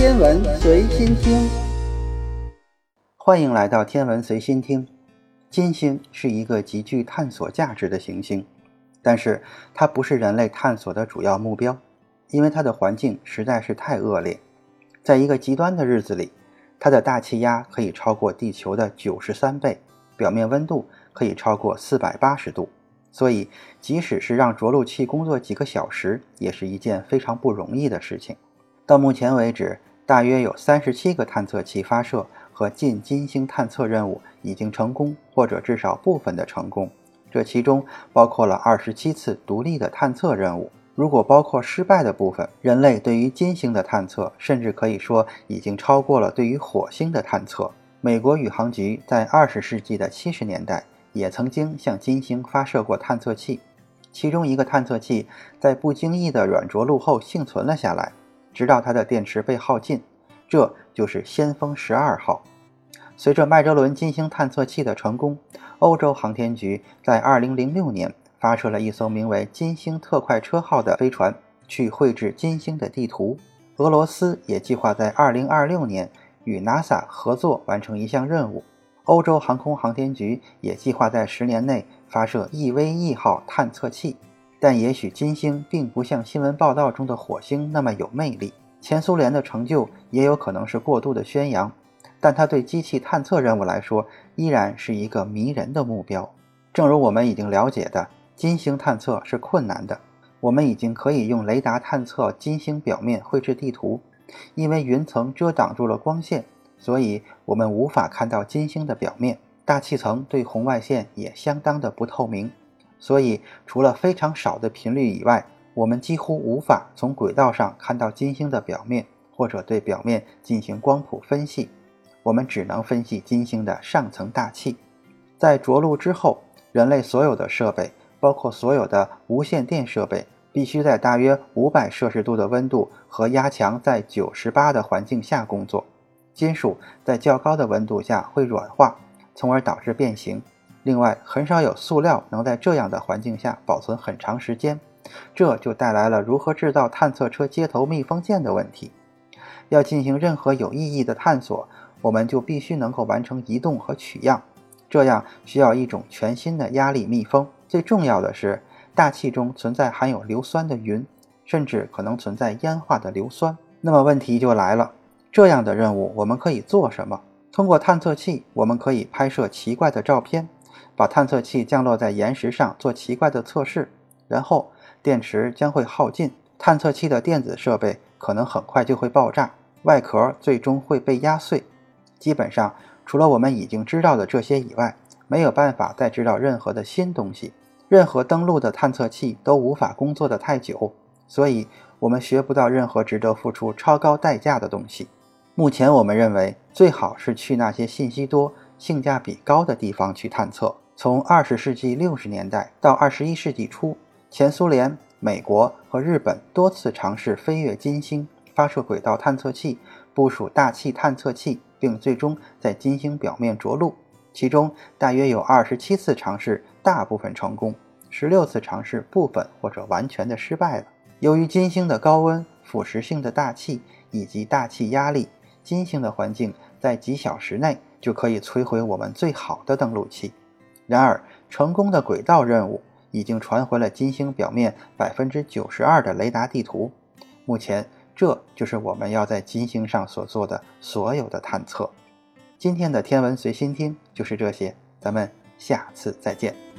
天文随心听，欢迎来到天文随心听。金星是一个极具探索价值的行星，但是它不是人类探索的主要目标，因为它的环境实在是太恶劣。在一个极端的日子里，它的大气压可以超过地球的九十三倍，表面温度可以超过四百八十度。所以，即使是让着陆器工作几个小时，也是一件非常不容易的事情。到目前为止，大约有三十七个探测器发射和进金星探测任务已经成功，或者至少部分的成功。这其中包括了二十七次独立的探测任务。如果包括失败的部分，人类对于金星的探测，甚至可以说已经超过了对于火星的探测。美国宇航局在二十世纪的七十年代。也曾经向金星发射过探测器，其中一个探测器在不经意的软着陆后幸存了下来，直到它的电池被耗尽。这就是先锋十二号。随着麦哲伦金星探测器的成功，欧洲航天局在2006年发射了一艘名为“金星特快车号”的飞船去绘制金星的地图。俄罗斯也计划在2026年与 NASA 合作完成一项任务。欧洲航空航天局也计划在十年内发射 EVE 号探测器，但也许金星并不像新闻报道中的火星那么有魅力。前苏联的成就也有可能是过度的宣扬，但它对机器探测任务来说依然是一个迷人的目标。正如我们已经了解的，金星探测是困难的。我们已经可以用雷达探测金星表面绘制地图，因为云层遮挡住了光线。所以，我们无法看到金星的表面，大气层对红外线也相当的不透明。所以，除了非常少的频率以外，我们几乎无法从轨道上看到金星的表面，或者对表面进行光谱分析。我们只能分析金星的上层大气。在着陆之后，人类所有的设备，包括所有的无线电设备，必须在大约五百摄氏度的温度和压强在九十八的环境下工作。金属在较高的温度下会软化，从而导致变形。另外，很少有塑料能在这样的环境下保存很长时间，这就带来了如何制造探测车接头密封件的问题。要进行任何有意义的探索，我们就必须能够完成移动和取样，这样需要一种全新的压力密封。最重要的是，大气中存在含有硫酸的云，甚至可能存在烟化的硫酸。那么问题就来了。这样的任务我们可以做什么？通过探测器，我们可以拍摄奇怪的照片，把探测器降落在岩石上做奇怪的测试，然后电池将会耗尽，探测器的电子设备可能很快就会爆炸，外壳最终会被压碎。基本上，除了我们已经知道的这些以外，没有办法再知道任何的新东西。任何登陆的探测器都无法工作的太久，所以我们学不到任何值得付出超高代价的东西。目前我们认为最好是去那些信息多、性价比高的地方去探测。从二十世纪六十年代到二十一世纪初，前苏联、美国和日本多次尝试飞越金星，发射轨道探测器、部署大气探测器，并最终在金星表面着陆。其中大约有二十七次尝试，大部分成功；十六次尝试部分或者完全的失败了。由于金星的高温、腐蚀性的大气以及大气压力。金星的环境在几小时内就可以摧毁我们最好的登陆器。然而，成功的轨道任务已经传回了金星表面百分之九十二的雷达地图。目前，这就是我们要在金星上所做的所有的探测。今天的天文随心听就是这些，咱们下次再见。